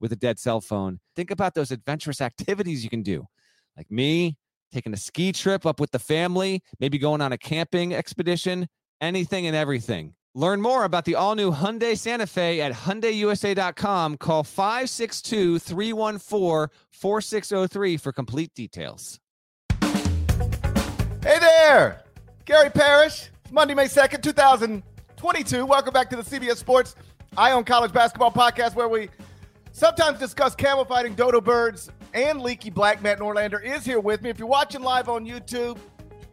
with a dead cell phone. Think about those adventurous activities you can do, like me taking a ski trip up with the family, maybe going on a camping expedition, anything and everything. Learn more about the all new Hyundai Santa Fe at HyundaiUSA.com. Call 562 314 4603 for complete details. Hey there, Gary Parrish. It's Monday, May 2nd, 2022. Welcome back to the CBS Sports Eye on College Basketball Podcast, where we sometimes discuss camel fighting, dodo birds, and leaky black. Matt Norlander is here with me. If you're watching live on YouTube,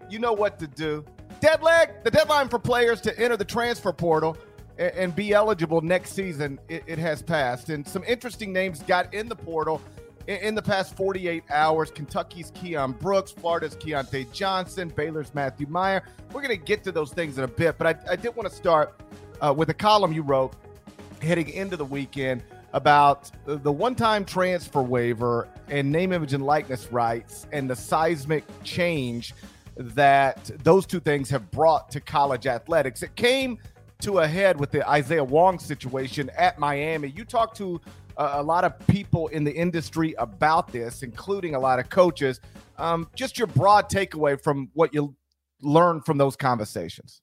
you know what to do. Dead leg, the deadline for players to enter the transfer portal and, and be eligible next season, it, it, has passed. And some interesting names got in the portal in, in the past 48 hours. Kentucky's Keion Brooks, Florida's Keyontae Johnson, Baylor's Matthew Mayer. We're going to get to those things in a bit, but I, I did want to start uh, with a column you wrote heading into the weekend about the one time transfer waiver and name, image, and likeness rights and the seismic change that those two things have brought to college athletics. It came to a head with the Isaiah Wong situation at Miami. You talked to a, lot of people in the industry about this, including a lot of coaches. Um, just your broad takeaway from what you learned from those conversations.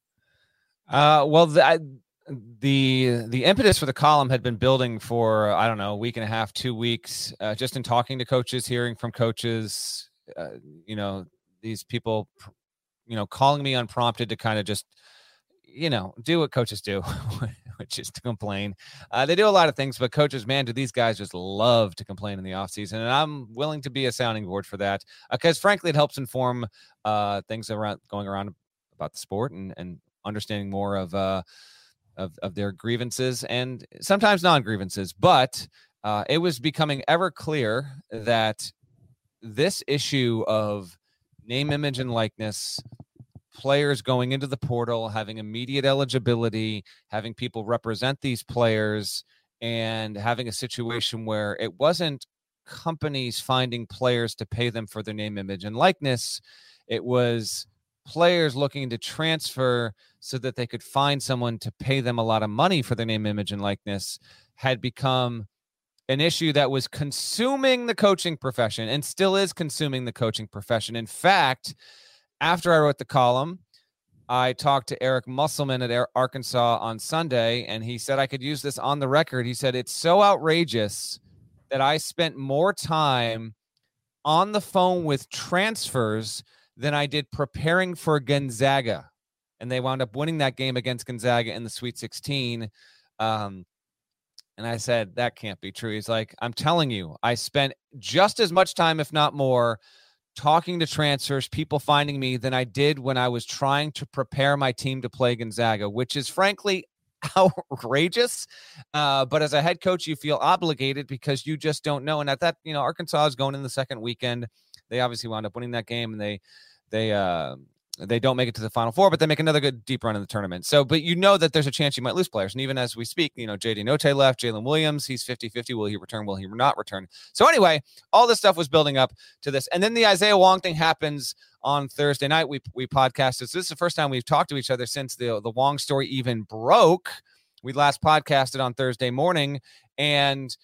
Uh, well, the, I, the the impetus for the column had been building for I don't know a week and a half, two weeks, uh, just in talking to coaches, hearing from coaches, uh, you know, these people, you know, calling me unprompted to kind of just, you know, do what coaches do, which is to complain. Uh, they do a lot of things, but coaches, man, do these guys just love to complain in the offseason. And I'm willing to be a sounding board for that because, frankly, it helps inform uh, things around going around about the sport and and understanding more of uh, of, of their grievances and sometimes non grievances. But uh, it was becoming ever clear that this issue of name, image, and likeness, players going into the portal, having immediate eligibility, having people represent these players, and having a situation where it wasn't companies finding players to pay them for their name, image, and likeness. It was players looking to transfer so that they could find someone to pay them a lot of money for their name, image, and likeness had become an issue that was consuming the coaching profession and still is consuming the coaching profession. In fact, after I wrote the column, I talked to Eric Musselman at Arkansas on Sunday, and he said I could use this on the record. He said, It's so outrageous that I spent more time on the phone with transfers than I did preparing for Gonzaga. And they wound up winning that game against Gonzaga in the Sweet 16. Um, and I said, that can't be true. He's like, I'm telling you, I spent just as much time, if not more, talking to transfers, people finding me than I did when I was trying to prepare my team to play Gonzaga, which is frankly outrageous. Uh, but as a head coach, you feel obligated because you just don't know. And at that, you know, Arkansas is going in the second weekend. They obviously wound up winning that game and they they uh they don't make it to the final four, but they make another good deep run in the tournament. So, but you know that there's a chance you might lose players. And even as we speak, you know, JD Notae left, Jaylin Williams, he's 50 50. Will he return? Will he not return? So, anyway, all this stuff was building up to this. And then the Isaiah Wong thing happens on Thursday night. We, we podcasted. So, this is the first time we've talked to each other since the, the Wong story even broke. We last podcasted on Thursday morning. And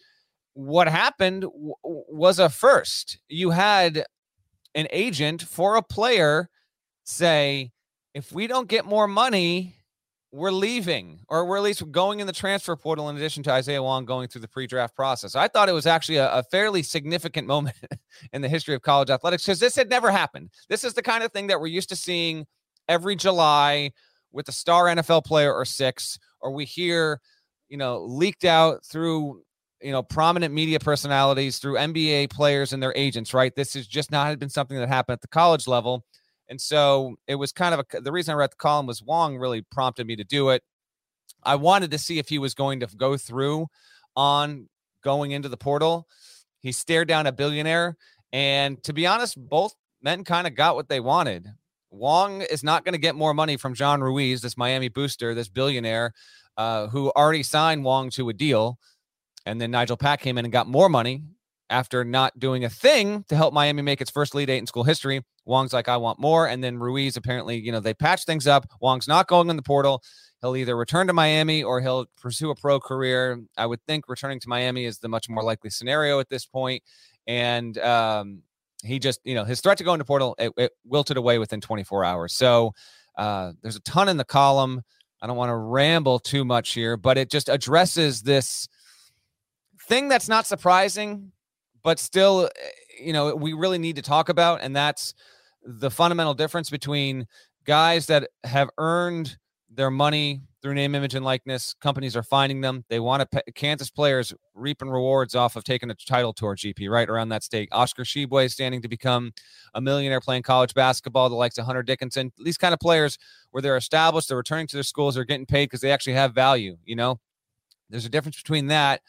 what happened w- was a first. You had an agent for a player say, if we don't get more money, we're leaving, or we're at least going in the transfer portal in addition to Isaiah Wong going through the pre draft process. I thought it was actually a, a fairly significant moment in the history of college athletics because this had never happened. This is the kind of thing that we're used to seeing every July with a star NFL player or six, or we hear, you know, leaked out through you know prominent media personalities through NBA players and their agents, right? This has just not had been something that happened at the college level. And so it was kind of a, the reason I read the column was Wong really prompted me to do it. I wanted to see if he was going to go through on going into the portal. He stared down a billionaire. And to be honest, both men kind of got what they wanted. Wong is not going to get more money from John Ruiz, this Miami booster, this billionaire uh, who already signed Wong to a deal. And then Nigel Pack came in and got more money after not doing a thing to help Miami make its first Elite Eight in school history. Wong's like, I want more. And then Ruiz apparently, you know, they patched things up. Wong's not going in the portal. He'll either return to Miami or he'll pursue a pro career. I would think returning to Miami is the much more likely scenario at this point. And um, he just, you know, his threat to go into portal, it, it wilted away within 24 hours. So uh, there's a ton in the column. I don't want to ramble too much here, but it just addresses this thing that's not surprising, but still, eh, you know, we really need to talk about. And that's the fundamental difference between guys that have earned their money through name, image, and likeness. Companies are finding them. They want to. Pay, Kansas players reaping rewards off of taking a title tour GP right around that stake. Oscar Tshiebwe standing to become a millionaire playing college basketball. The likes of Hunter Dickinson. These kind of players where they're established, they're returning to their schools, they're getting paid because they actually have value. You know, there's a difference between that.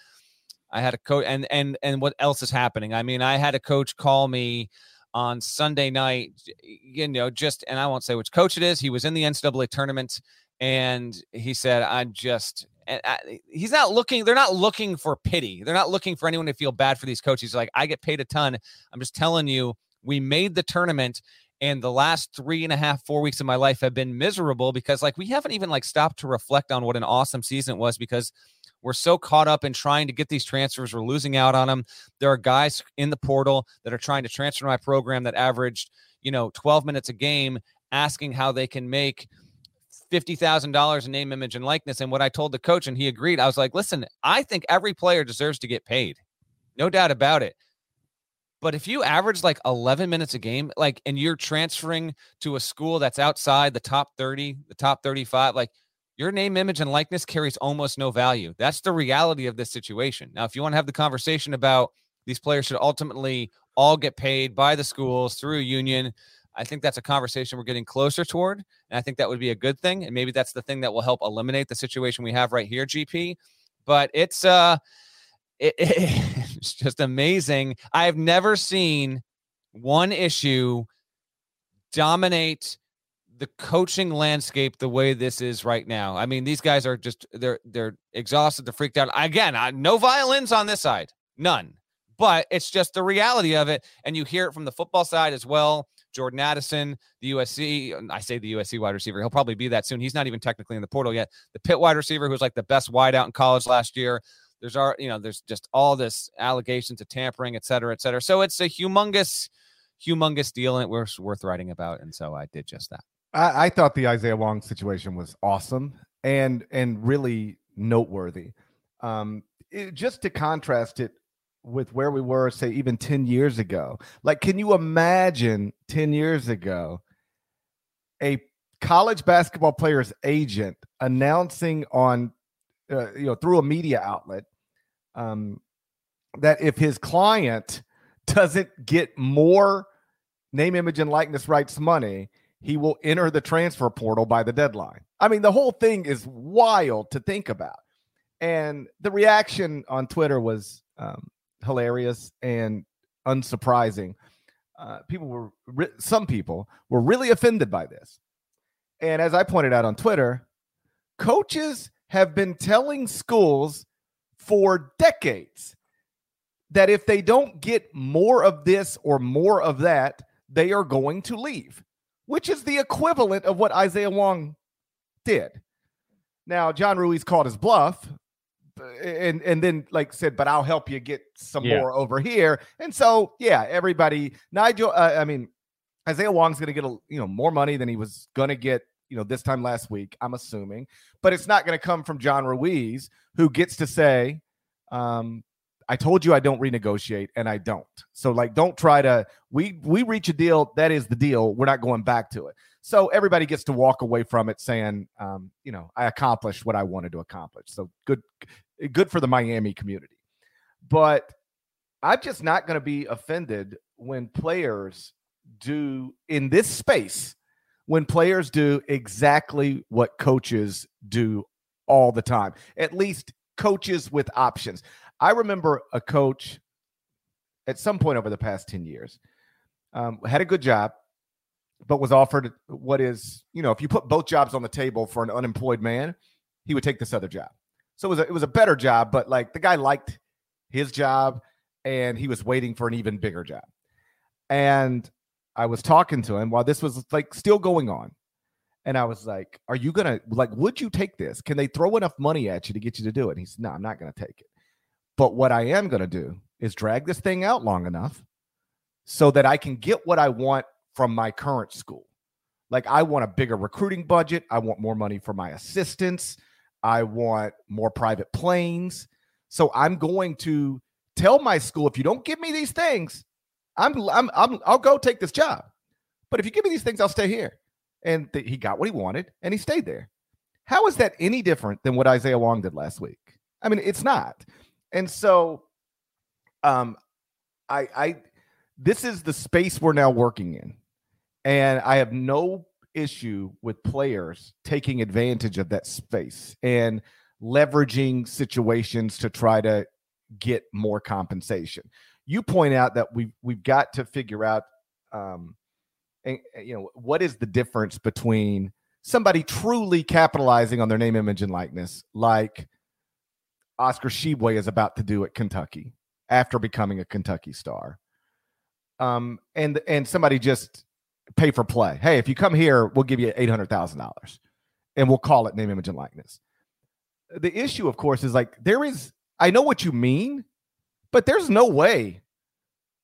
I had a coach, and and and what else is happening? I mean, I had a coach call me on Sunday night, you know, just, and I won't say which coach it is. He was in the NCAA tournament and he said, "I'm just." I, uh, he's not looking. They're not looking for pity. They're not looking for anyone to feel bad for these coaches. Like, I get paid a ton. I'm just telling you, we made the tournament, and the last three and a half, four weeks of my life have been miserable because, like, we haven't even like stopped to reflect on what an awesome season it was because we're so caught up in trying to get these transfers. We're losing out on them. There are guys in the portal that are trying to transfer my program that averaged, you know, 12 minutes a game, asking how they can make $50,000 in name, image, and likeness. And what I told the coach, and he agreed, I was like, listen, I think every player deserves to get paid. No doubt about it. But if you average like 11 minutes a game, like, and you're transferring to a school that's outside the top 30, the top 35, like, your name, image, and likeness carries almost no value. That's the reality of this situation. Now, if you want to have the conversation about these players should ultimately all get paid by the schools through a union, I think that's a conversation we're getting closer toward. And I think that would be a good thing. And maybe that's the thing that will help eliminate the situation we have right here, GP. But it's uh it, it, it's just amazing. I've never seen one issue dominate the coaching landscape the way this is right now. I mean, these guys are just they're they're exhausted, they're freaked out. Again, I, no violins on this side, none. But it's just the reality of it, and you hear it from the football side as well. Jordan Addison, the USC. I say the USC wide receiver. He'll probably be that soon. He's not even technically in the portal yet. The Pitt wide receiver, who's like the best wide out in college last year. There's our, you know, there's just all this allegations of tampering, et cetera, et cetera. So it's a humongous, humongous deal, and it was worth writing about. And so I did just that. I, I thought the Isaiah Wong situation was awesome and and really noteworthy. Um, it, just to contrast it with where we were, say, even 10 years ago. Like, can you imagine 10 years ago a college basketball player's agent announcing on, uh, you know, through a media outlet um, that if his client doesn't get more name, image, and likeness rights money, he will enter the transfer portal by the deadline. I mean, the whole thing is wild to think about. And the reaction on Twitter was um, hilarious and unsurprising. Uh, people were, some people were really offended by this. And as I pointed out on Twitter, coaches have been telling schools for decades that if they don't get more of this or more of that, they are going to leave, which is the equivalent of what Isaiah Wong did. Now, John Ruiz called his bluff and and then like said, but I'll help you get some yeah. more over here. And so yeah, everybody, Nigel. Uh, I mean, Isaiah Wong's going to get a you know more money than he was going to get you know this time last week. I'm assuming, but it's not going to come from John Ruiz, who gets to say, um, "I told you I don't renegotiate, and I don't." So like, don't try to. We we reach a deal. That is the deal. We're not going back to it. So everybody gets to walk away from it saying, um, you know, I accomplished what I wanted to accomplish. So good, good for the Miami community. But I'm just not going to be offended when players do in this space, when players do exactly what coaches do all the time, at least coaches with options. I remember a coach at some point over the past 10 years um, had a good job, but was offered what is, you know, if you put both jobs on the table for an unemployed man, he would take this other job. So it was a, it was a better job, but like the guy liked his job and he was waiting for an even bigger job. And I was talking to him while this was like still going on. And I was like, Are you gonna like would you take this? Can they throw enough money at you to get you to do it? And he said, No, I'm not gonna take it. But what I am gonna do is drag this thing out long enough so that I can get what I want from my current school. Like I want a bigger recruiting budget. I want more money for my assistants. I want more private planes. So I'm going to tell my school if you don't give me these things, I'm, I'm, I'm I'll go take this job. But if you give me these things, I'll stay here. And th- he got what he wanted and he stayed there. How is that any different than what Isaiah Wong did last week? I mean, it's not. And so um I I this is the space we're now working in. And I have no issue with players taking advantage of that space and leveraging situations to try to get more compensation you point out that we we've got to figure out um and, you know what is the difference between somebody truly capitalizing on their name image and likeness like Oscar Tshiebwe is about to do at Kentucky after becoming a Kentucky star um and and somebody just pay for play hey if you come here we'll give you $800,000 and we'll call it name image and likeness the issue of course is like there is I know what you mean but there's no way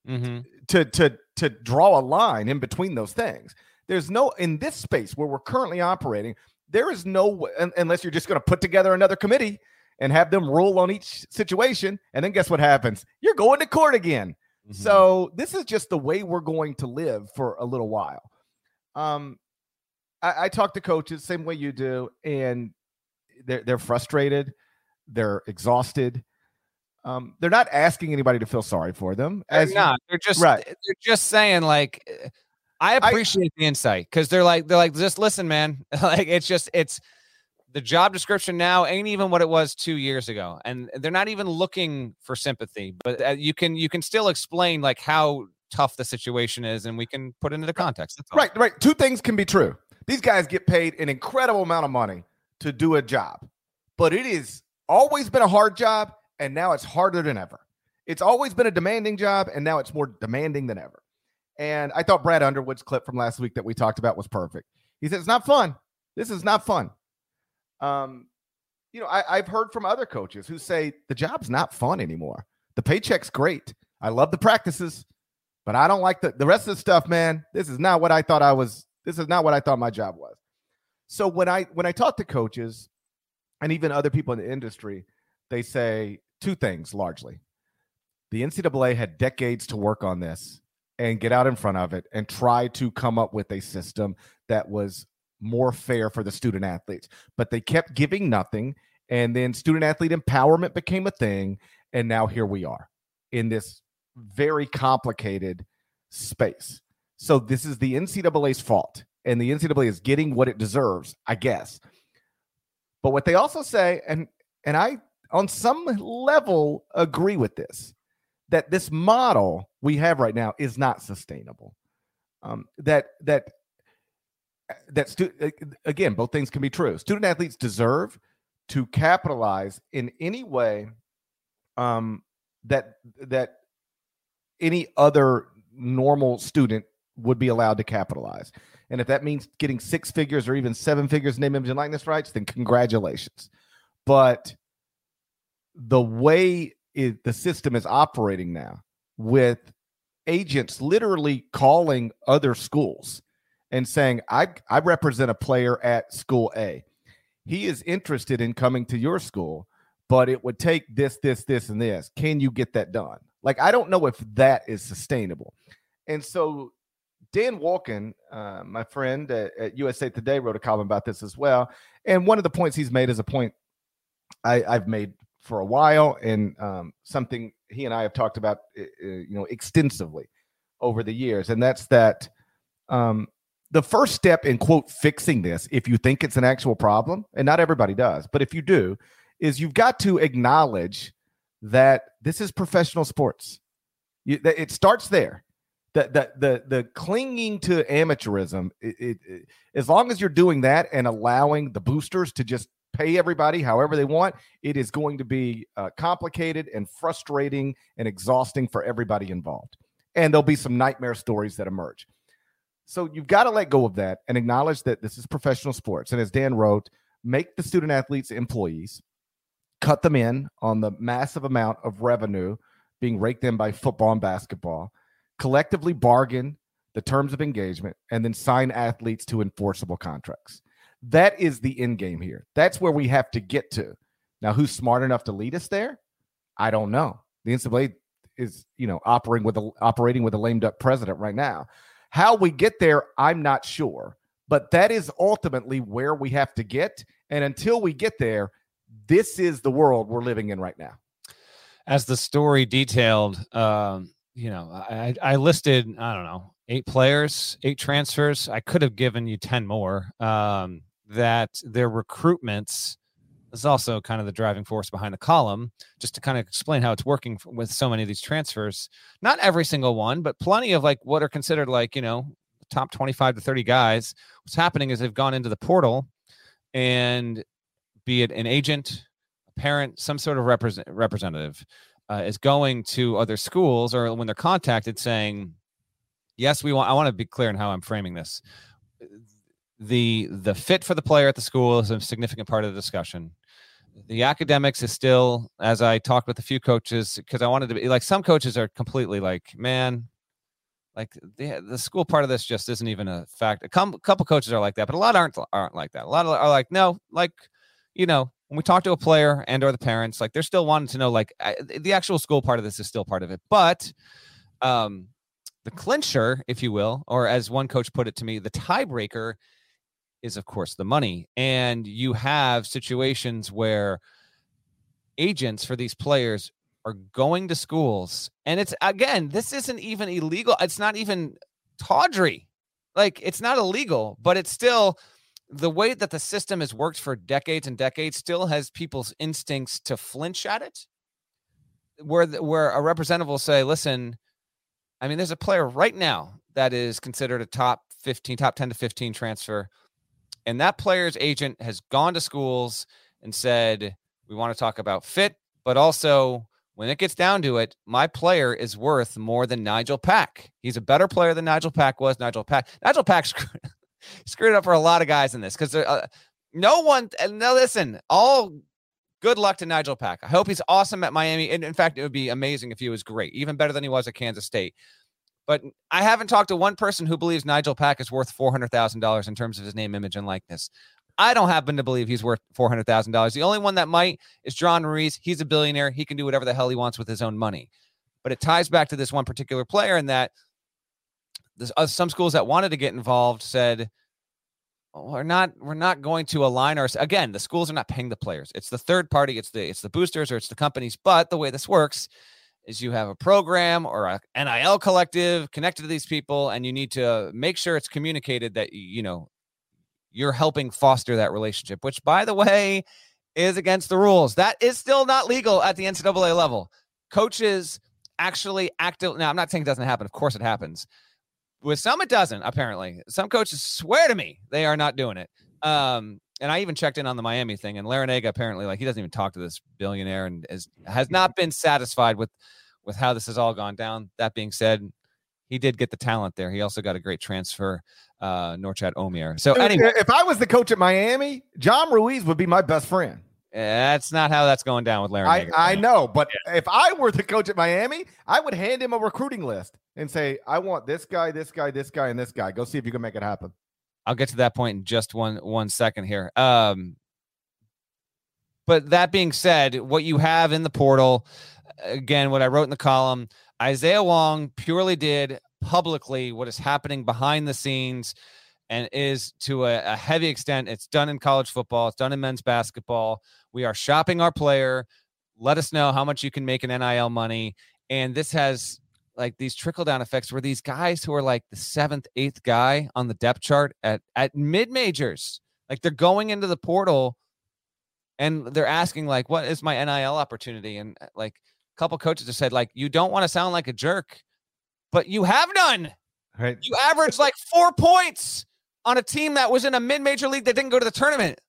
mm-hmm. to to to draw a line in between those things. There's no in this space where we're currently operating. There is no unless you're just going to put together another committee and have them rule on each situation, and then guess what happens? You're going to court again. Mm-hmm. So this is just the way we're going to live for a little while. Um, I, I talk to coaches same way you do, and they're they're frustrated, they're exhausted um, they're not asking anybody to feel sorry for them. As they're not. They're just right. They're just saying like, I appreciate I, the insight because they're like they're like just listen, man. like it's just it's the job description now ain't even what it was two years ago, and they're not even looking for sympathy. But uh, you can you can still explain like how tough the situation is, and we can put it into context. Right, right. Two things can be true. These guys get paid an incredible amount of money to do a job, but it is always been a hard job and now it's harder than ever. It's always been a demanding job, and now it's more demanding than ever. And I thought Brad Underwood's clip from last week that we talked about was perfect. He said, It's not fun. This is not fun. Um, you know, I, I've heard from other coaches who say the job's not fun anymore. The paycheck's great. I love the practices, but I don't like the, the rest of the stuff, man. This is not what I thought I was. This is not what I thought my job was. So when I when I talk to coaches and even other people in the industry, they say two things largely. The NCAA had decades to work on this and get out in front of it and try to come up with a system that was more fair for the student athletes. But they kept giving nothing. And then student athlete empowerment became a thing. And now here we are in this very complicated space. So this is the NCAA's fault. And the NCAA is getting what it deserves, I guess. But what they also say, and and I on some level agree with this that this model we have right now is not sustainable. Um, that that that stu- again, both things can be true. Student athletes deserve to capitalize in any way um, that that any other normal student would be allowed to capitalize. And if that means getting six figures or even seven figures name, image, and likeness rights, then congratulations. But the way it, the system is operating now with agents literally calling other schools and saying, I, I represent a player at school A. He is interested in coming to your school, but it would take this, this, this, and this. Can you get that done? Like, I don't know if that is sustainable. And so Dan Wolken, uh, my friend at, at, USA Today, wrote a column about this as well. And one of the points he's made is a point I, have made for a while and um, something he and I have talked about, uh, you know, extensively over the years, and that's that um, the first step in quote fixing this, if you think it's an actual problem, and not everybody does, but if you do, is you've got to acknowledge that this is professional sports. You, it starts there. The, the the the clinging to amateurism. It, it, it, as long as you're doing that and allowing the boosters to just pay everybody however they want, it is going to be uh, complicated and frustrating and exhausting for everybody involved. And there'll be some nightmare stories that emerge. So you've got to let go of that and acknowledge that this is professional sports. And as Dan wrote, make the student athletes employees, cut them in on the massive amount of revenue being raked in by football and basketball, collectively bargain the terms of engagement, and then sign athletes to enforceable contracts. That is the end game here. That's where we have to get to. Now, who's smart enough to lead us there? I don't know. The NCAA is, you know, operating with a operating with a lame duck president right now. How we get there, I'm not sure. But that is ultimately where we have to get. And until we get there, this is the world we're living in right now. As the story detailed, um, you know, I, I listed, I don't know, eight players, eight transfers. I could have given you 10 more. Um, that their recruitments is also kind of the driving force behind the column, just to kind of explain how it's working with so many of these transfers. Not every single one, but plenty of like what are considered like, you know, top 25 to 30 guys. What's happening is they've gone into the portal and be it an agent, a parent, some sort of represent, representative uh, is going to other schools or when they're contacted saying, yes, we want, I want to be clear in how I'm framing this. The, the fit for the player at the school is a significant part of the discussion the academics is still as i talked with a few coaches because i wanted to be like some coaches are completely like man like the, the school part of this just isn't even a fact. A com- couple coaches are like that but a lot aren't aren't like that. A lot are like no like you know when we talk to a player and or the parents like they're still wanting to know like I, the actual school part of this is still part of it. But um the clincher if you will or as one coach put it to me the tiebreaker is of course the money and you have situations where agents for these players are going to schools and it's again this isn't even illegal it's not even tawdry like it's not illegal but it's still the way that the system has worked for decades and decades still has people's instincts to flinch at it. Where where a representative will say, "Listen, I mean, there's a player right now that is considered a top 15, top 10 to 15 transfer, and that player's agent has gone to schools and said, "We want to talk about fit, but also." When it gets down to it, my player is worth more than Nigel Pack. He's a better player than Nigel Pack was. Nigel Pack. Nigel Pack screwed up for a lot of guys in this because uh, no one. And now listen, all good luck to Nigel Pack. I hope he's awesome at Miami. And in fact, it would be amazing if he was great, even better than he was at Kansas State. But I haven't talked to one person who believes Nigel Pack is worth four hundred thousand dollars in terms of his name, image, and likeness. I don't happen to believe he's worth four hundred thousand dollars. The only one that might is John Ruiz. He's a billionaire. He can do whatever the hell he wants with his own money. But it ties back to this one particular player in that uh, some schools that wanted to get involved said, we're not we're not going to align our again the schools are not paying the players it's the third party it's the it's the boosters or it's the companies but the way this works is you have a program or a nil collective connected to these people and you need to make sure it's communicated that you know you're helping foster that relationship which by the way is against the rules that is still not legal at the ncaa level coaches actually active now i'm not saying it doesn't happen of course it happens with some, it doesn't. Apparently, some coaches swear to me they are not doing it. Um, and I even checked in on the Miami thing, and Larrañaga apparently, like, he doesn't even talk to this billionaire, and is has not been satisfied with with how this has all gone down. That being said, he did get the talent there. He also got a great transfer, uh, Norchad Omier. So anyway, if I was the coach at Miami, John Ruiz would be my best friend. That's not how that's going down with Larry. I, I know, but yeah. if I were the coach at Miami, I would hand him a recruiting list and say, "I want this guy, this guy, this guy, and this guy. Go see if you can make it happen." I'll get to that point in just one one second here. Um, but that being said, what you have in the portal, again, what I wrote in the column, Isaiah Wong purely did publicly what is happening behind the scenes and is to a, a, heavy extent it's done in college football it's done in men's basketball. We are shopping our player. Let us know how much you can make in nil money. And this has like these trickle down effects where these guys who are like the seventh eighth guy on the depth chart at at mid majors like they're going into the portal and they're asking like what is my nil opportunity and uh, like a couple coaches have said, like, you don't want to sound like a jerk, but you have none. Right. You averaged like four points on a team that was in a mid-major league that didn't go to the tournament.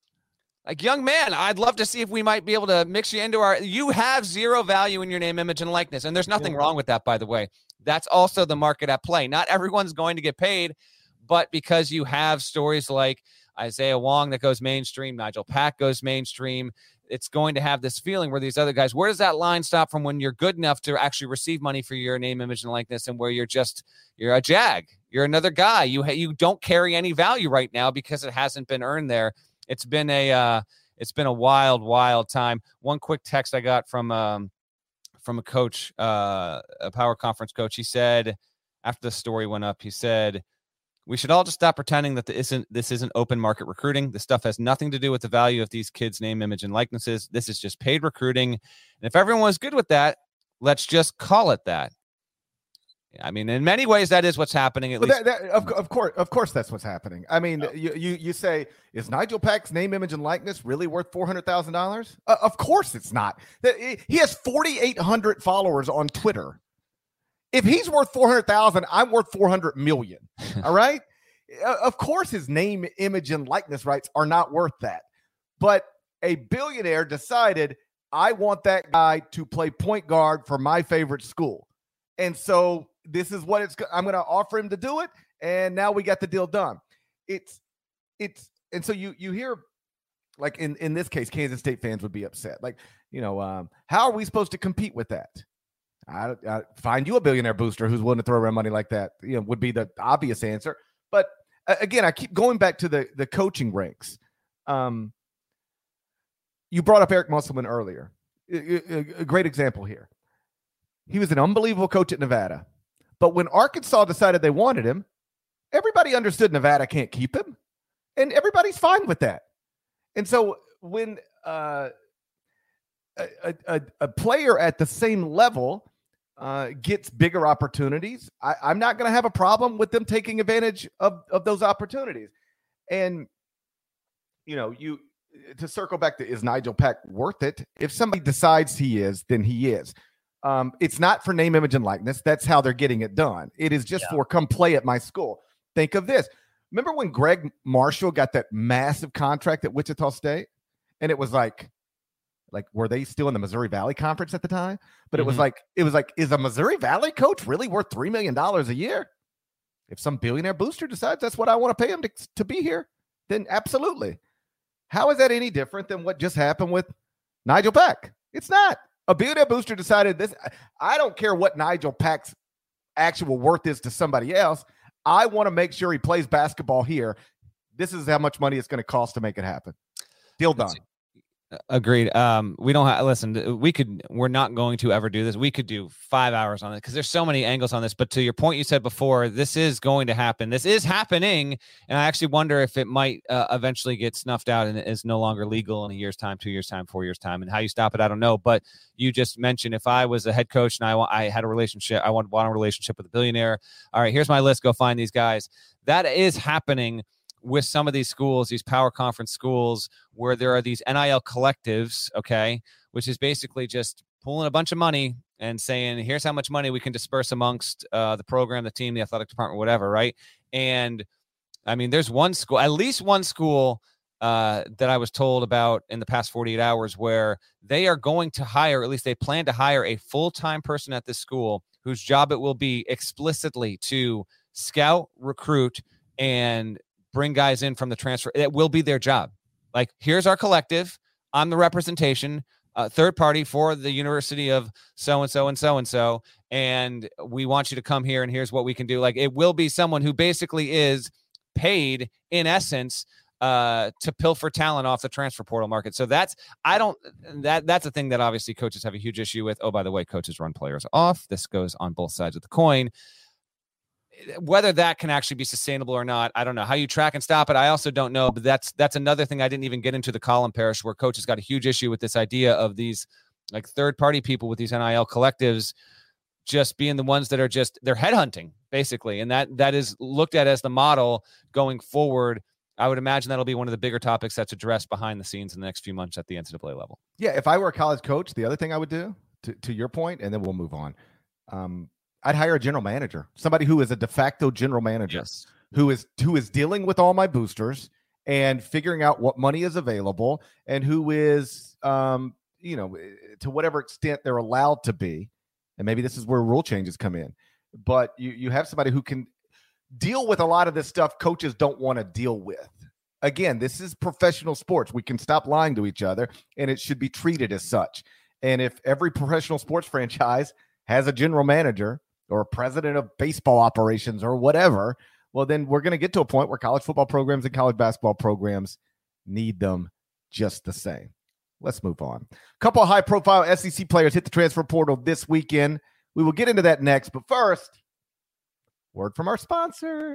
Like, young man, I'd love to see if we might be able to mix you into our. You have zero value in your name, image, and likeness, and there's nothing Yeah. wrong with that, by the way. That's also the market at play. Not everyone's going to get paid, but because you have stories like Isaiah Wong that goes mainstream, Nigel Pack goes mainstream, it's going to have this feeling where these other guys. Where does that line stop from when you're good enough to actually receive money for your name, image, and likeness, and where you're just you're a jag, you're another guy. You ha- you don't carry any value right now because it hasn't been earned there. It's been a uh, it's been a wild, wild time. One quick text I got from um, from a coach, uh, a power conference coach. He said after the story went up, he said we should all just stop pretending that this isn't this isn't open market recruiting. This stuff has nothing to do with the value of these kids' name, image, and likenesses. This is just paid recruiting. And if everyone was good with that, let's just call it that. I mean, in many ways, that is what's happening. At least, that, that, of, of course, of course, that's what's happening. I mean, you, you you say is Nigel Pack's name, image, and likeness really worth four hundred thousand dollars? Uh, of course, it's not. He has forty eight hundred followers on Twitter. If he's worth four hundred thousand, I'm worth four hundred million. All right. Uh, Of course, his name, image, and likeness rights are not worth that. But a billionaire decided I want that guy to play point guard for my favorite school, and so this is what it's. I'm going to offer him to do it, and now we got the deal done. It's, it's, and so you you hear, like in in this case, Kansas State fans would be upset. Like, you know, um, how are we supposed to compete with that? I, I find you a billionaire booster who's willing to throw around money like that. You know, would be the obvious answer. But again, I keep going back to the the coaching ranks. Um, you brought up Eric Musselman earlier. A- a- a great example here. He was an unbelievable coach at Nevada, but when Arkansas decided they wanted him, everybody understood Nevada can't keep him, and everybody's fine with that. And so when uh, a, a, a- player at the same level uh, gets bigger opportunities, I, I'm not going to have a problem with them taking advantage of, of those opportunities. And, you know, you to circle back to is Nigel Pack worth it? If somebody decides he is, then he is. Um, it's not for name, image, and likeness. That's how they're getting it done. It is just for come play at my school. Think of this. Remember when Gregg Marshall got that massive contract at Wichita State? And it was like, like, were they still in the Missouri Valley Conference at the time? But it was Mhm. like, it was like, is a Missouri Valley coach really worth $3 million a year? If some billionaire booster decides that's what I want to pay him to, to be here, then absolutely. How is that any different than what just happened with Nigel Pack? It's not. A billionaire booster decided this. I don't care what Nigel Pack's actual worth is to somebody else. I want to make sure he plays basketball here. This is how much money it's going to cost to make it happen. Deal done. Agreed. Um, we don't have listen. We could. We're not going to ever do this. We could do five hours on it because there's so many angles on this. But to your point, you said before, this is going to happen. This is happening, and I actually wonder if it might uh, eventually get snuffed out and is no longer legal in a year's time, two years time, four years time. And how you stop it, I don't know. But you just mentioned if I was a head coach and I I had a relationship, I want want a relationship with a billionaire. All right, here's my list. Go find these guys. That is happening with some of these schools, these power conference schools, where there are these NIL collectives, okay, which is basically just pulling a bunch of money and saying, here's how much money we can disperse amongst uh, the program, the team, the athletic department, whatever, right? And I mean, there's one school, at least one school uh, that I was told about in the past 48 hours where they are going to hire, at least they plan to hire a full time person at this school whose job it will be explicitly to scout, recruit, and bring guys in from the transfer. It will be their job. Like, here's our collective. I'm the representation, uh, third party for the University of so and so and so and so. And we want you to come here and here's what we can do. Like, it will be someone who basically is paid in essence uh to pilfer talent off the transfer portal market. So that's I don't that that's a thing that obviously coaches have a huge issue with. Oh, by the way, coaches run players off. This goes on both sides of the coin whether that can actually be sustainable or not, I don't know. How you track and stop it, I also don't know. But that's that's another thing I didn't even get into the column Parrish where coaches got a huge issue with this idea of these like third party people with these NIL collectives just being the ones that are just they're headhunting basically, and that that is looked at as the model going forward. I would imagine that'll be one of the bigger topics that's addressed behind the scenes in the next few months at the NCAA level. Yeah, if I were a college coach, the other thing I would do to, to your point, and then we'll move on. Um, I'd hire a general manager, somebody who is a de facto general manager, Yes. who is who is dealing with all my boosters and figuring out what money is available and who is um, you know, eh, to whatever extent they're allowed to be. And maybe this is where rule changes come in. But you you have somebody who can deal with a lot of this stuff coaches don't want to deal with. Again, this is professional sports. We can stop lying to each other and it should be treated as such. And if every professional sports franchise has a general manager or president of baseball operations or whatever, well, then we're going to get to a point where college football programs and college basketball programs need them just the same. Let's move on. A couple of high profile SEC players hit the transfer portal this weekend. We will get into that next. But first, word from our sponsor.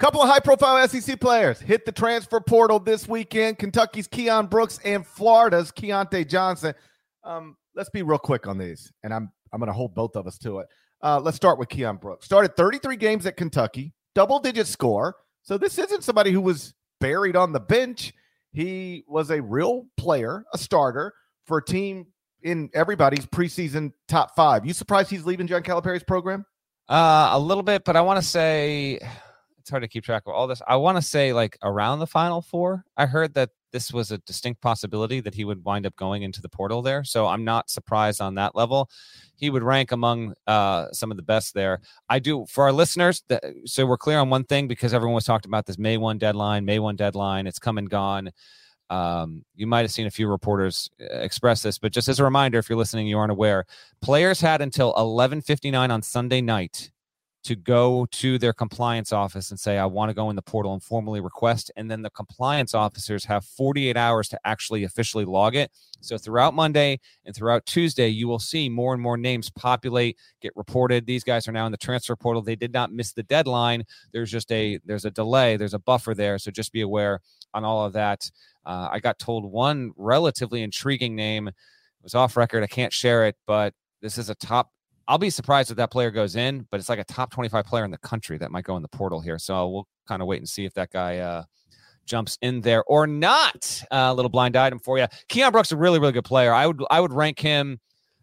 Couple of high profile SEC players hit the transfer portal this weekend. Kentucky's Keion Brooks and Florida's Keyontae Johnson. Um, let's be real quick on these, and I'm I'm going to hold both of us to it. Uh, let's start with Keion Brooks. Started 33 games at Kentucky, double digit score. So this isn't somebody who was buried on the bench. He was a real player, a starter for a team in everybody's preseason top five. You surprised he's leaving John Calipari's program? Uh, a little bit, but I want to say it's hard to keep track of all this. I want to say like around the final four. I heard that this was a distinct possibility that he would wind up going into the portal there. So I'm not surprised on that level. He would rank among uh, some of the best there. I do for our listeners. That, so we're clear on one thing because everyone was talking about this May one deadline. May one deadline. It's come and gone. Um, you might have seen a few reporters uh, express this, but just as a reminder, if you're listening, you aren't aware, players had until 11:59 on Sunday night to go to their compliance office and say, I want to go in the portal and formally request. And then the compliance officers have 48 hours to actually officially log it. So throughout Monday and throughout Tuesday, you will see more and more names populate, get reported. These guys are now in the transfer portal. They did not miss the deadline. There's just a there's a delay, there's a buffer there. So just be aware on all of that. Uh, I got told one relatively intriguing name. It was off record. I can't share it, but this is a top I'll be surprised if that player goes in, but it's like a top 25 player in the country that might go in the portal here. So we'll kind of wait and see if that guy uh, jumps in there or not. A uh, little blind item for you. Keion Brooks a really, really good player. I would I would rank him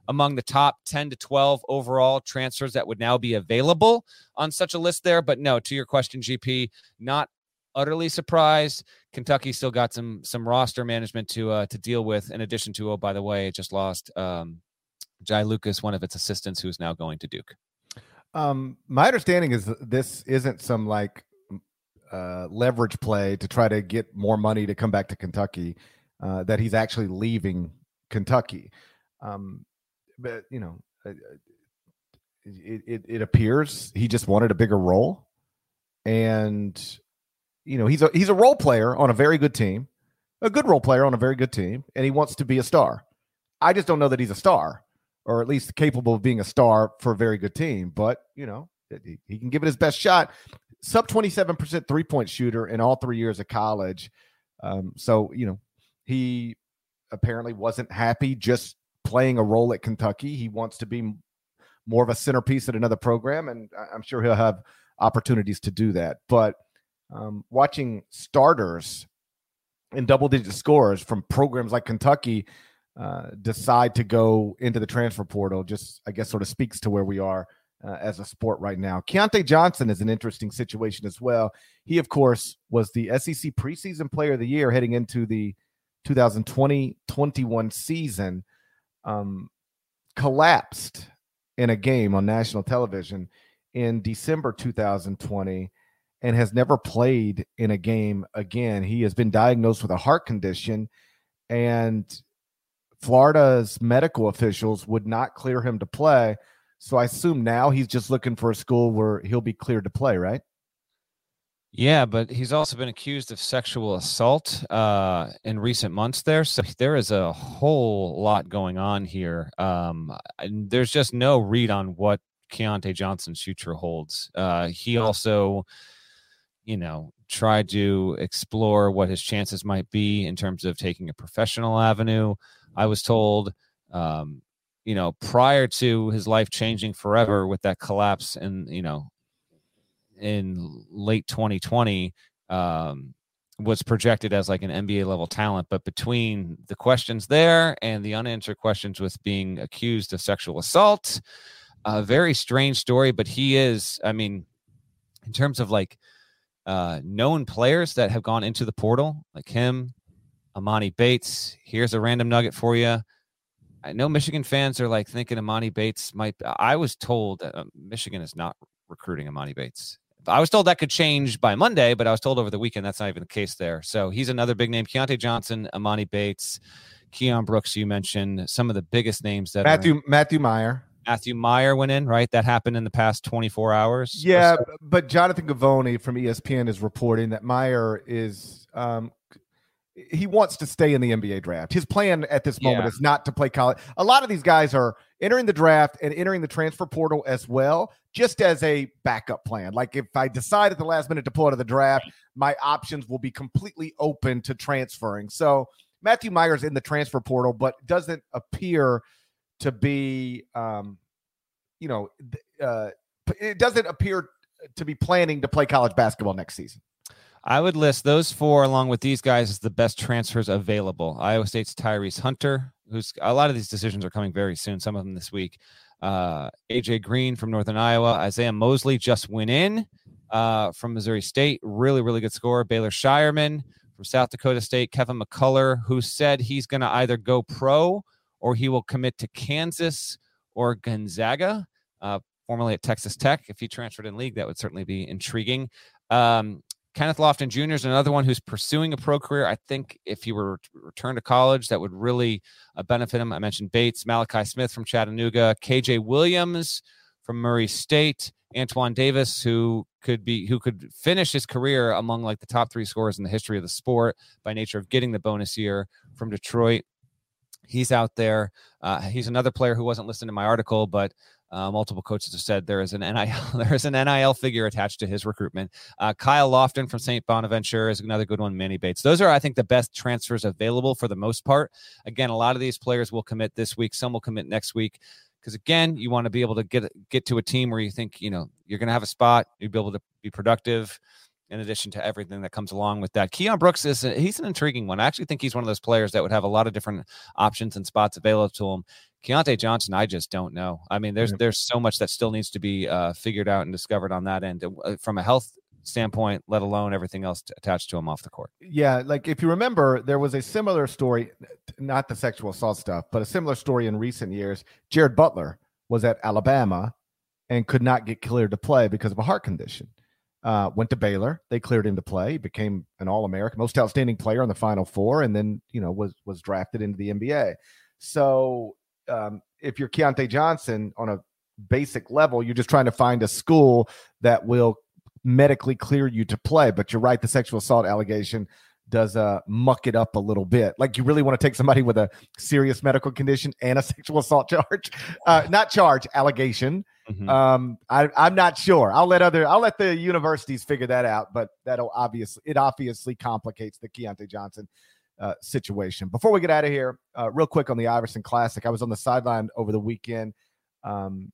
among the top 10 to 12 overall transfers that would now be available on such a list there. But no, to your question, GP, not utterly surprised. Kentucky still got some some roster management to uh, to deal with. In addition to, oh, by the way, it just lost um, Jai Lucas, one of its assistants, who is now going to Duke. Um, my understanding is this isn't some like uh, leverage play to try to get more money to come back to Kentucky. Uh, that he's actually leaving Kentucky. Um, but you know, it, it, it appears he just wanted a bigger role, and you know he's a he's a role player on a very good team, a good role player on a very good team, and he wants to be a star. I just don't know that he's a star or at least capable of being a star for a very good team. But, you know, he, can give it his best shot. Sub 27% three point shooter in all three years of college. Um, so, you know, he apparently wasn't happy just playing a role at Kentucky. He wants to be more of a centerpiece at another program, and I'm sure he'll have opportunities to do that. But um, watching starters in double digit scores from programs like Kentucky uh, decide to go into the transfer portal just, I guess, sort of speaks to where we are uh, as a sport right now. Keyontae Johnson is an interesting situation as well. He, of course, was the SEC preseason player of the year heading into the 2020 21 season. Um, collapsed in a game on national television in December 2020 and has never played in a game again. He has been diagnosed with a heart condition, and Florida's medical officials would not clear him to play. So I assume now he's just looking for a school where he'll be cleared to play, right? Yeah, but he's also been accused of sexual assault uh, in recent months there. So there is a whole lot going on here. Um, there's just no read on what Keyontae Johnson's future holds. Uh, he also, you know, tried to explore what his chances might be in terms of taking a professional avenue. I was told, um, you know, prior to his life changing forever with that collapse and, you know, in late 2020 um, was projected as like an NBA level talent. But between the questions there and the unanswered questions with being accused of sexual assault, a very strange story. But he is, I mean, in terms of like uh, known players that have gone into the portal, like him, Emoni Bates. Here's a random nugget for you. I know Michigan fans are like thinking Emoni Bates might. I was told that um, Michigan is not recruiting Emoni Bates. I was told that could change by Monday, but I was told over the weekend that's not even the case there. So he's another big name. Keyontae Johnson, Emoni Bates, Keion Brooks, you mentioned some of the biggest names that Matthew Matthew Mayer. Matthew Mayer went in, right? That happened in the past 24 hours. Yeah, so. but Jonathan Givony from ESPN is reporting that Mayer is um, he wants to stay in the NBA draft. His plan at this moment yeah. is not to play college. A lot of these guys are entering the draft and entering the transfer portal as well, just as a backup plan. Like if I decide at the last minute to pull out of the draft, my options will be completely open to transferring. So Matthew Mayer's in the transfer portal, but doesn't appear to be, um, you know, uh, it doesn't appear to be planning to play college basketball next season. I would list those four along with these guys as the best transfers available. Iowa State's Tyrese Hunter, who's a lot of these decisions are coming very soon, some of them this week. Uh, AJ Green from Northern Iowa, Isaiah Mosley just went in uh, from Missouri State, really, really good score. Baylor Scheierman from South Dakota State, Kevin McCullar, who said he's going to either go pro or he will commit to Kansas or Gonzaga, uh, formerly at Texas Tech. If he transferred in league, that would certainly be intriguing. Um, Kenneth Lofton Jr. is another one who's pursuing a pro career. I think if he were to return to college, that would really uh, benefit him. I mentioned Bates, Malachi Smith from Chattanooga, KJ Williams from Murray State, Antoine Davis, who could be who could finish his career among like the top three scorers in the history of the sport by nature of getting the bonus year from Detroit. He's out there. Uh, he's another player who wasn't listed in my article, but uh, multiple coaches have said there is an NIL there is an NIL figure attached to his recruitment. Uh, Kyle Lofton from St. Bonaventure is another good one. Manny Bates. Those are, I think, the best transfers available for the most part. Again, a lot of these players will commit this week. Some will commit next week. Because again, you want to be able to get get to a team where you think you know you're going to have a spot. You'll be able to be productive in addition to everything that comes along with that. Keion Brooks is he's an intriguing one. I actually think he's one of those players that would have a lot of different options and spots available to him. Keyontae Johnson, I just don't know. I mean, there's there's so much that still needs to be uh, figured out and discovered on that end uh, from a health standpoint, let alone everything else attached to him off the court. Yeah, like if you remember, there was a similar story, not the sexual assault stuff, but a similar story in recent years. Jared Butler was at Alabama and could not get cleared to play because of a heart condition. Uh, went to Baylor. They cleared him to play. He became an All American, most outstanding player on the Final Four, and then you know was was drafted into the NBA. So um, if you're Keyontae Johnson on a basic level, you're just trying to find a school that will medically clear you to play. But you're right, the sexual assault allegation does uh muck it up a little bit. Like you really want to take somebody with a serious medical condition and a sexual assault charge, uh, not charge allegation Mm-hmm. Um, I, I'm not sure. I'll let other I'll let the universities figure that out, but that'll obviously it obviously complicates the Keyontae Johnson uh, situation. Before we get out of here, uh, real quick on the Iverson Classic, I was on the sideline over the weekend. Um,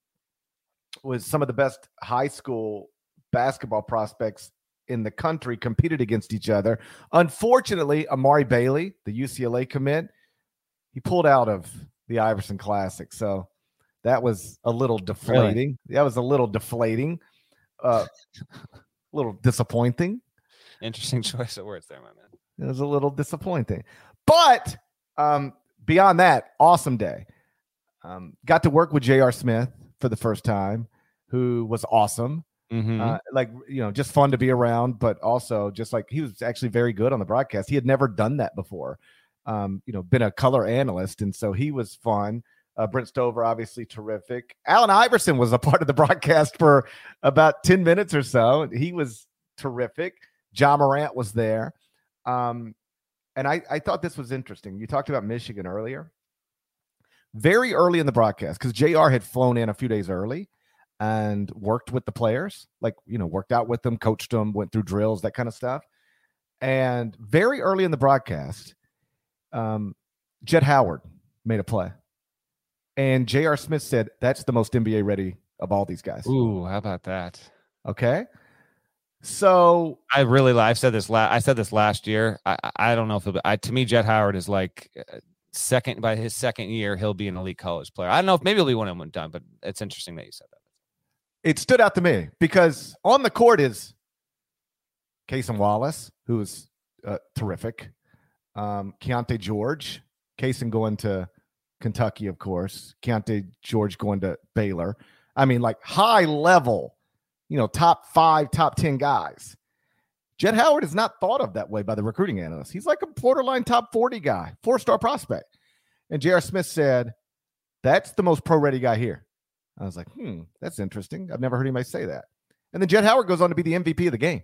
was some of the best high school basketball prospects in the country competed against each other. Unfortunately, Amari Bailey, the UCLA commit, he pulled out of the Iverson Classic. So that was a little deflating. Really? That was a little deflating. Uh, a little disappointing. Interesting choice of words there, my man. It was a little disappointing. But um, beyond that, awesome day. Um, got to work with J.R. Smith for the first time, who was awesome. Mhm. Uh, like you know, just fun to be around, but also just like he was actually very good on the broadcast. He had never done that before. Um, you know, been a color analyst, and so he was fun. Uh, Brent Stover, obviously terrific. Allen Iverson was a part of the broadcast for about 10 minutes or so. He was terrific. John Morant was there. Um, and I, I thought this was interesting. You talked about Michigan earlier. Very early in the broadcast, because JR had flown in a few days early and worked with the players, like, you know, worked out with them, coached them, went through drills, that kind of stuff. And very early in the broadcast, um, Jett Howard made a play. And J.R. Smith said, that's the most NBA ready of all these guys. Ooh, how about that? Okay. So I really, I've said this. La- I said this last year. I, I I don't know if it'll be, I, to me, Jett Howard is like uh, second by his second year, he'll be an elite college player. I don't know if maybe he'll be one and one done, but it's interesting that you said that. it stood out to me because on the court is Kason Wallace, who is uh, terrific. Um, Keyonte George, Kason going to Kentucky, of course. Keyonte George going to Baylor. I mean, like high level, you know, top five, top 10 guys. Jett Howard is not thought of that way by the recruiting analysts. He's like a borderline top 40 guy, four star prospect. And J.R. Smith said, That's the most pro ready guy here. I was like, hmm, that's interesting. I've never heard anybody say that. And then Jett Howard goes on to be the MVP of the game.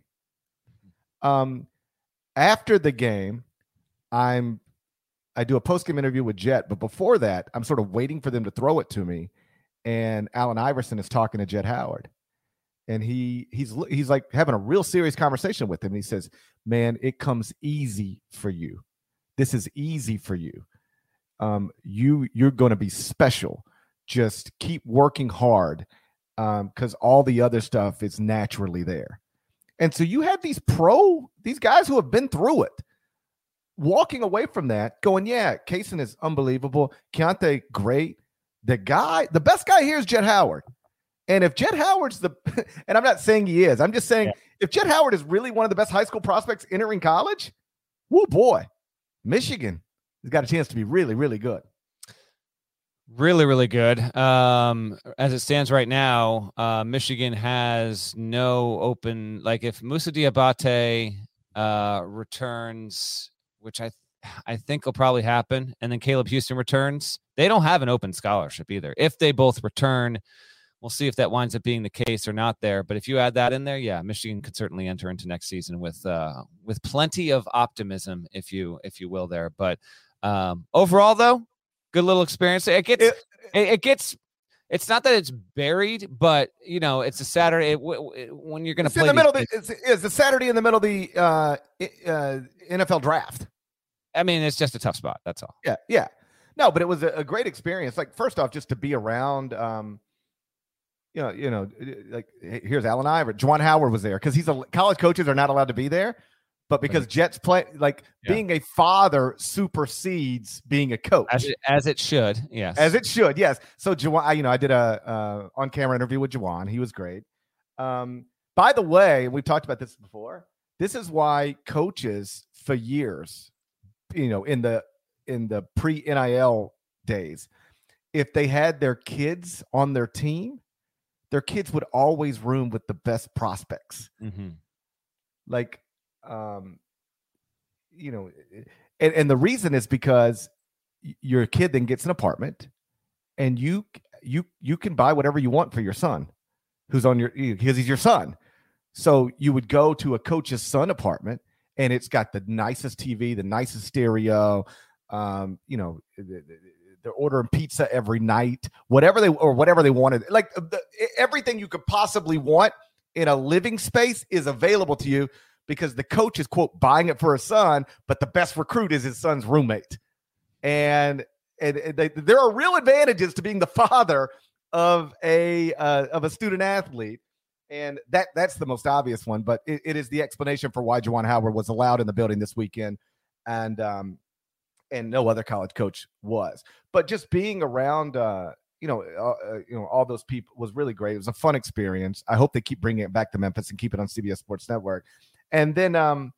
Um, after the game, I'm I do a post game interview with Jett, but before that, I'm sort of waiting for them to throw it to me. And Allen Iverson is talking to Jet Howard, and he he's he's like having a real serious conversation with him. And he says, "Man, it comes easy for you. This is easy for you. Um, you you're going to be special. Just keep working hard, because all the other stuff is naturally there." And so you have these pro these guys who have been through it walking away from that, going, yeah, Kason is unbelievable. Keyonte, great. The guy, the best guy here is Jett Howard. And if Jett Howard's the, and I'm not saying he is, I'm just saying Yeah. if Jed Howard is really one of the best high school prospects entering college, whoo boy, Michigan has got a chance to be really, really good. Really, really good. Um, as it stands right now, uh, Michigan has no open. Like if Moussa Diabate uh, returns, which I I think will probably happen, and then Caleb Houston returns, they don't have an open scholarship either. If they both return, we'll see if that winds up being the case or not. There, but if you add that in there, yeah, Michigan could certainly enter into next season with uh, with plenty of optimism, if you if you will, there. But um, overall, though, good little experience. It gets It- it, it gets it's not that it's buried but you know it's a saturday it, when you're going to play in the middle. these- Of the, it's, it's a Saturday in the middle of the uh, uh, NFL draft. i mean it's just a tough spot that's all Yeah, yeah. No, but it was a, a great experience. Like first off, just to be around. Um, you know, you know, like here's Allen Iver. Juwan Howard was there because he's a college coaches are not allowed to be there, but because Jets play, like Yeah. being a father supersedes being a coach. as it, as it should yes As it should, yes. So Juwan, I- you know, I did a uh, on camera interview with Juwan. He was great. Um, by the way, we've talked about this before. This is why coaches for years, you know, in the in the pre NIL days, if they had their kids on their team, their kids would always room with the best prospects Mhm. like um you know and, and the reason is because your kid then gets an apartment and you you you can buy whatever you want for your son who's on your because he's your son so you would go to a coach's son apartment and it's got the nicest tv the nicest stereo um you know they're ordering pizza every night whatever they or whatever they wanted like the, everything you could possibly want in a living space is available to you because the coach is quote buying it for his son, but the best recruit is his son's roommate. And and, and they, there are real advantages to being the father of a uh, of a student athlete, and that that's the most obvious one. But it, it is the explanation for why Juwan Howard was allowed in the building this weekend, and um, and no other college coach was. But just being around, uh, you know, uh, uh, you know, all those people was really great. It was a fun experience. I hope they keep bringing it back to Memphis and keep it on CBS Sports Network. And then, um,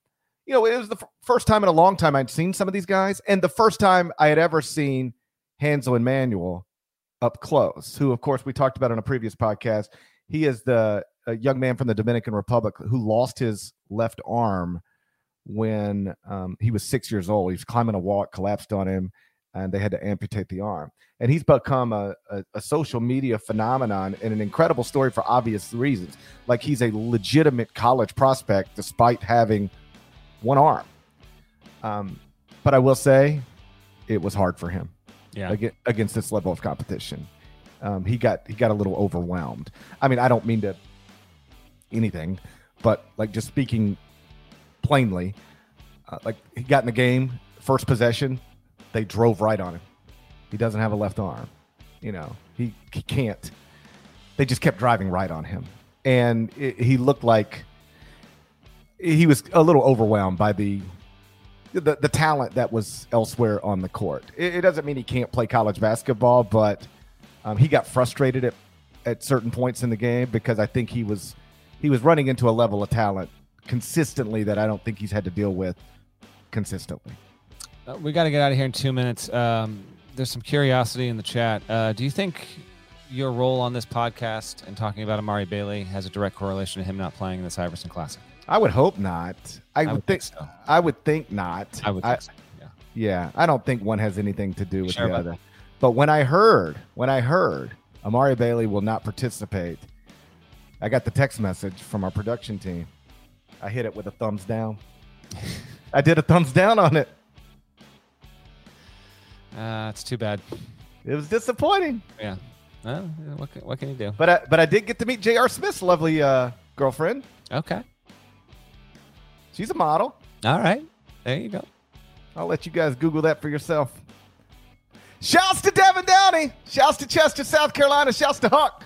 you know, it was the f- first time in a long time I'd seen some of these guys, and the first time I had ever seen Hansel Enmanuel up close, who, of course, we talked about on a previous podcast. He is the young man from the Dominican Republic who lost his left arm when um, he was six years old. He was climbing a wall, collapsed on him, and they had to amputate the arm. And he's become a, a, a, social media phenomenon and an incredible story for obvious reasons. Like he's a legitimate college prospect despite having one arm. Um, but I will say it was hard for him yeah. against this level of competition. Um, he got he got a little overwhelmed. I mean, I don't mean to anything, but like just speaking plainly, uh, like he got in the game, first possession, they drove right on him. He doesn't have a left arm. You know, he, he can't. They just kept driving right on him. And it, he looked like he was a little overwhelmed by the the, the talent that was elsewhere on the court. It, it doesn't mean he can't play college basketball, but um, he got frustrated at, at certain points in the game because I think he was he was running into a level of talent consistently that I don't think he's had to deal with consistently. Uh, we got to get out of here in two minutes. Um, there's some curiosity in the chat. Uh, do you think your role on this podcast and talking about Amari Bailey has a direct correlation to him not playing in the Iverson Classic? I would hope not. I, I would, would, think, think so. I would think not. I would I, so. Yeah. Yeah. I don't think one has anything to do with sure the other. That. But when I heard, when I heard Amari Bailey will not participate, I got the text message from our production team. I hit it with a thumbs down. I did a thumbs down on it. Uh, it's too bad. It was disappointing. Yeah. Well, what can, what can you do? But I, but I did get to meet J.R. Smith's lovely uh, girlfriend. Okay. She's a model. All right. There you go. I'll let you guys Google that for yourself. Shouts to Devin Downey. Shouts to Chester, South Carolina. Shouts to Huck.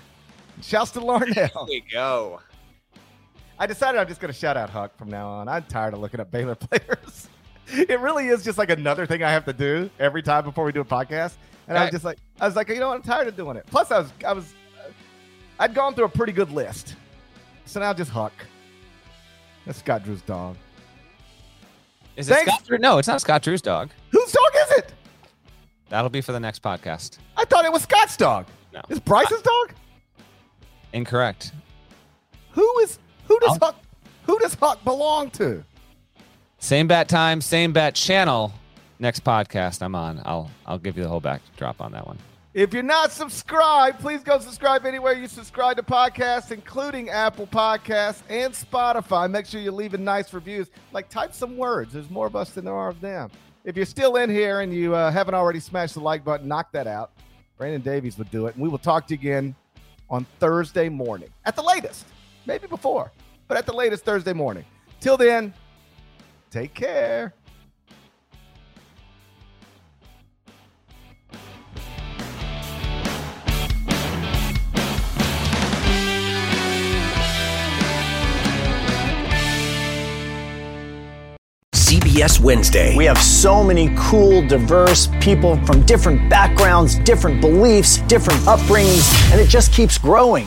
Shouts to Larnell. There we go. I decided I'm just going to shout out Huck from now on. I'm tired of looking up Baylor players. it really is just like another thing I have to do every time before we do a podcast. And I, was just like, I was like, you know what? I'm tired of doing it. Plus, I was, I was, uh, I'd gone through a pretty good list. So now just Huck. That's Scott Drew's dog. Is it Scott Drew? No, it's not Scott Drew's dog. Whose dog is it? That'll be for the next podcast. I thought it was Scott's dog. No. Is Bryce's dog? Incorrect. Who is who does I'll, Huck who does Huck belong to? Same bat time, same bat channel. Next podcast I'm on. I'll I'll give you the whole backdrop on that one. If you're not subscribed, please go subscribe anywhere you subscribe to podcasts, including Apple Podcasts and Spotify. Make sure you're leaving nice reviews. Like, type some words. There's more of us than there are of them. If you're still in here and you uh, haven't already smashed the like button, knock that out. Brandon Davies would do it. And we will talk to you again on Thursday morning at the latest. Maybe before, but at the latest Thursday morning. Till then, take care. CBS Wednesday. We have so many cool, diverse people from different backgrounds, different beliefs, different upbringings, and it just keeps growing.